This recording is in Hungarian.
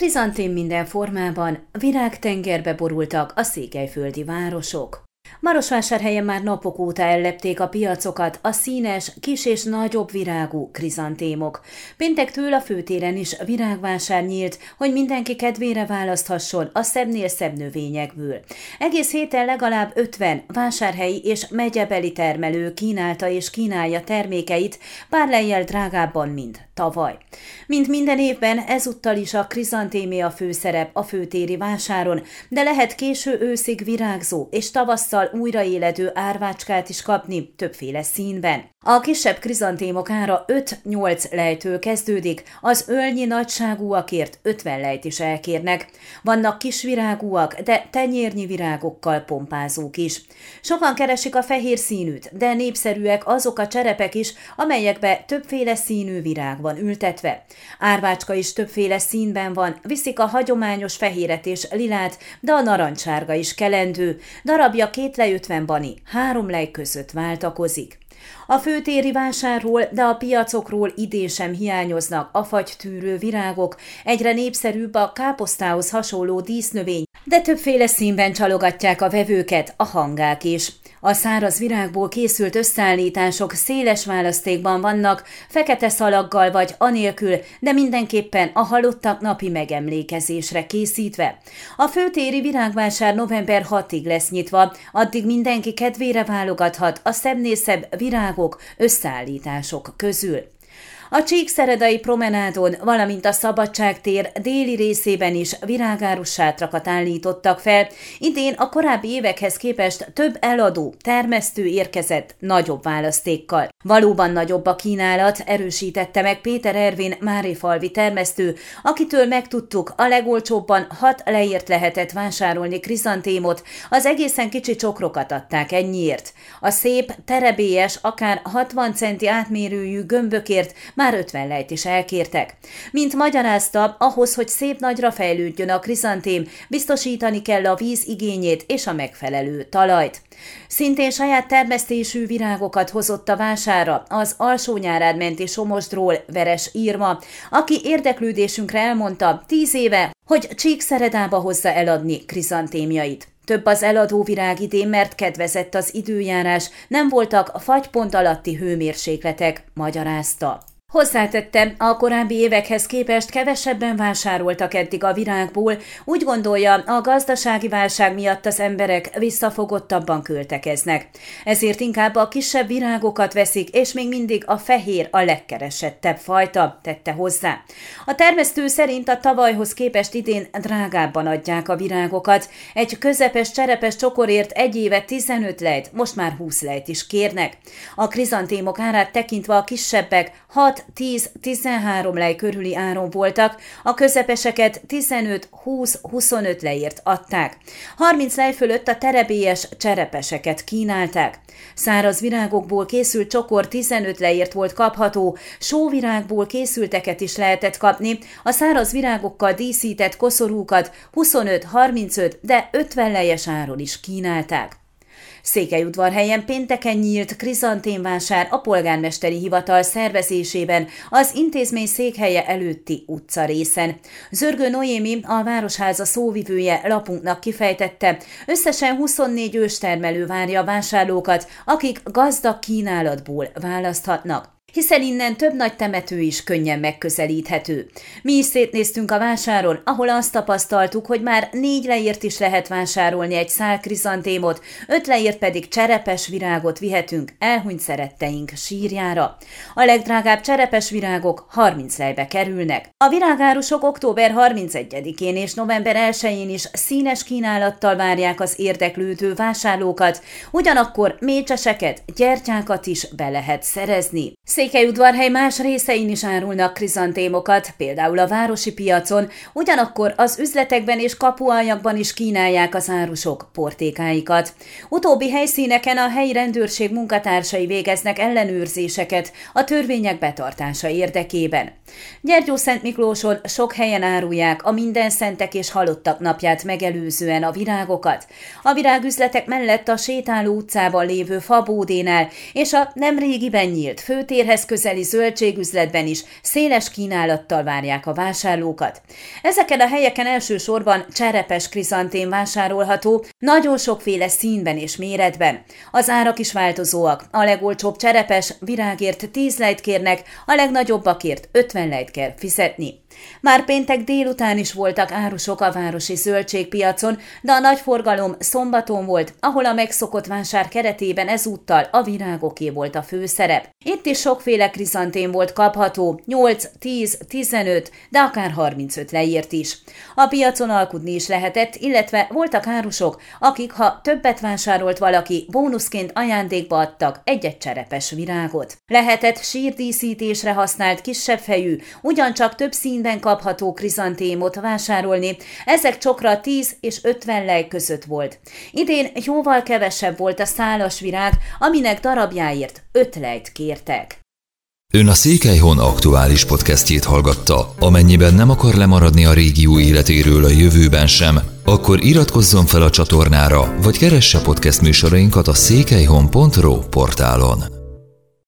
Krizantém minden formában, virágtengerbe borultak a székelyföldi városok. Marosvásárhelyen már napok óta ellepték a piacokat a színes, kis és nagyobb virágú krizantémok. Péntektől a főtéren is virágvásár nyílt, hogy mindenki kedvére választhasson a szebbnél szebb növényekből. Egész héten legalább 50 vásárhelyi és megyebeli termelő kínálta és kínálja termékeit, pár lejjel drágábban, mint tavaly. Mint minden évben, ezúttal is a krizantémia főszerep a főtéri vásáron, de lehet késő őszig virágzó és tavasszal újraéledő árvácskát is kapni többféle színben. A kisebb krizantémok ára 5-8 lejtől kezdődik, az ölnyi nagyságúakért 50 lejt is elkérnek. Vannak kisvirágúak, de tenyérnyi virágokkal pompázók is. Sokan keresik a fehér színűt, de népszerűek azok a cserepek is, amelyekbe többféle színű virág van ültetve. Árvácska is többféle színben van, viszik a hagyományos fehéret és lilát, de a narancsárga is kelendő. Darabja két lejötven bani, három lej között váltakozik. A főtéri vásárról, de a piacokról idén sem hiányoznak a fagytűrő virágok, egyre népszerűbb a káposztához hasonló dísznövény, de többféle színben csalogatják a vevőket a hangák is. A száraz virágból készült összeállítások széles választékban vannak, fekete szalaggal vagy anélkül, de mindenképpen a halottak napi megemlékezésre készítve. A főtéri virágvásár november 6-ig lesz nyitva, addig mindenki kedvére válogathat a szebbnél szebb virágok, összeállítások közül. A Csíkszeredai promenádon, valamint a Szabadságtér déli részében is virágárus sátrakat állítottak fel. Idén a korábbi évekhez képest több eladó, termesztő érkezett nagyobb választékkal. Valóban nagyobb a kínálat, erősítette meg Péter Ervin Márifalvi termesztő, akitől megtudtuk, a legolcsóbban hat leért lehetett vásárolni krizantémot, az egészen kicsi csokrokat adták ennyiért. A szép, terebélyes, akár 60 centi átmérőjű gömbökért már 50 lejt is elkértek. Mint magyarázta, ahhoz, hogy szép nagyra fejlődjön a krizantém, biztosítani kell a víz igényét és a megfelelő talajt. Szintén saját termesztésű virágokat hozott a vására az alsó nyárán menti Somosdról Veres Írma, aki érdeklődésünkre elmondta tíz éve, hogy Csíkszeredába hozza eladni krizantémjait. Több az eladó virág idén, mert kedvezett az időjárás, nem voltak fagypont alatti hőmérsékletek, magyarázta. Hozzátette, a korábbi évekhez képest kevesebben vásároltak eddig a virágból, úgy gondolja, a gazdasági válság miatt az emberek visszafogottabban költekeznek. Ezért inkább a kisebb virágokat veszik, és még mindig a fehér a legkeresettebb fajta, tette hozzá. A termesztő szerint a tavalyhoz képest idén drágábban adják a virágokat. Egy közepes cserepes csokorért egy éve 15 lejt, most már 20 lejt is kérnek. A krizantémok árát tekintve a kisebbek 6 10-13 lej körüli áron voltak, a közepeseket 15-20-25 leért adták. 30 lej fölött a terebélyes cserepeseket kínálták. Száraz virágokból készült csokor 15 leért volt kapható, sóvirágból készülteket is lehetett kapni, a száraz virágokkal díszített koszorúkat 25-35, de 50 lejes áron is kínálták. Székelyudvarhelyen pénteken nyílt krizanténvásár a polgármesteri hivatal szervezésében az intézmény székhelye előtti utca részen. Zörgő Noémi, a Városháza szóvivője lapunknak kifejtette, összesen 24 őstermelő várja a vásárlókat, akik gazdag kínálatból választhatnak hiszen innen több nagy temető is könnyen megközelíthető. Mi is szétnéztünk a vásáron, ahol azt tapasztaltuk, hogy már négy leért is lehet vásárolni egy szál krizantémot, öt leért pedig cserepes virágot vihetünk elhunyt szeretteink sírjára. A legdrágább cserepes virágok 30 lejbe kerülnek. A virágárusok október 31-én és november 1-én is színes kínálattal várják az érdeklődő vásárlókat, ugyanakkor mécseseket, gyertyákat is be lehet szerezni. Székelyudvarhely más részein is árulnak krizantémokat, például a városi piacon, ugyanakkor az üzletekben és kapuajakban is kínálják az árusok portékáikat. Utóbbi helyszíneken a helyi rendőrség munkatársai végeznek ellenőrzéseket a törvények betartása érdekében. Gyergyó Szent Miklóson sok helyen árulják a minden szentek és halottak napját megelőzően a virágokat. A virágüzletek mellett a sétáló utcában lévő fabódénál és a nem régiben nyílt főtér térhez közeli zöldségüzletben is széles kínálattal várják a vásárlókat. Ezeken a helyeken elsősorban cserepes krizantén vásárolható, nagyon sokféle színben és méretben. Az árak is változóak. A legolcsóbb cserepes virágért 10 lejt kérnek, a legnagyobbakért 50 lejt kell fizetni. Már péntek délután is voltak árusok a városi zöldségpiacon, de a nagy forgalom szombaton volt, ahol a megszokott vásár keretében ezúttal a virágoké volt a főszerep. Itt is sokféle krizantén volt kapható, 8, 10, 15, de akár 35 leírt is. A piacon alkudni is lehetett, illetve voltak árusok, akik ha többet vásárolt valaki, bónuszként ajándékba adtak egy-egy cserepes virágot. Lehetett sírdíszítésre használt kisebb fejű, ugyancsak több színben kapható krizantémot vásárolni, ezek csokra 10 és 50 lej között volt. Idén jóval kevesebb volt a szálas virág, aminek darabjáért 5 lejt kértek. Ön a Székelyhon aktuális podcastjét hallgatta. Amennyiben nem akar lemaradni a régió életéről a jövőben sem, akkor iratkozzon fel a csatornára, vagy keresse podcast műsorainkat a székelyhon.pro portálon.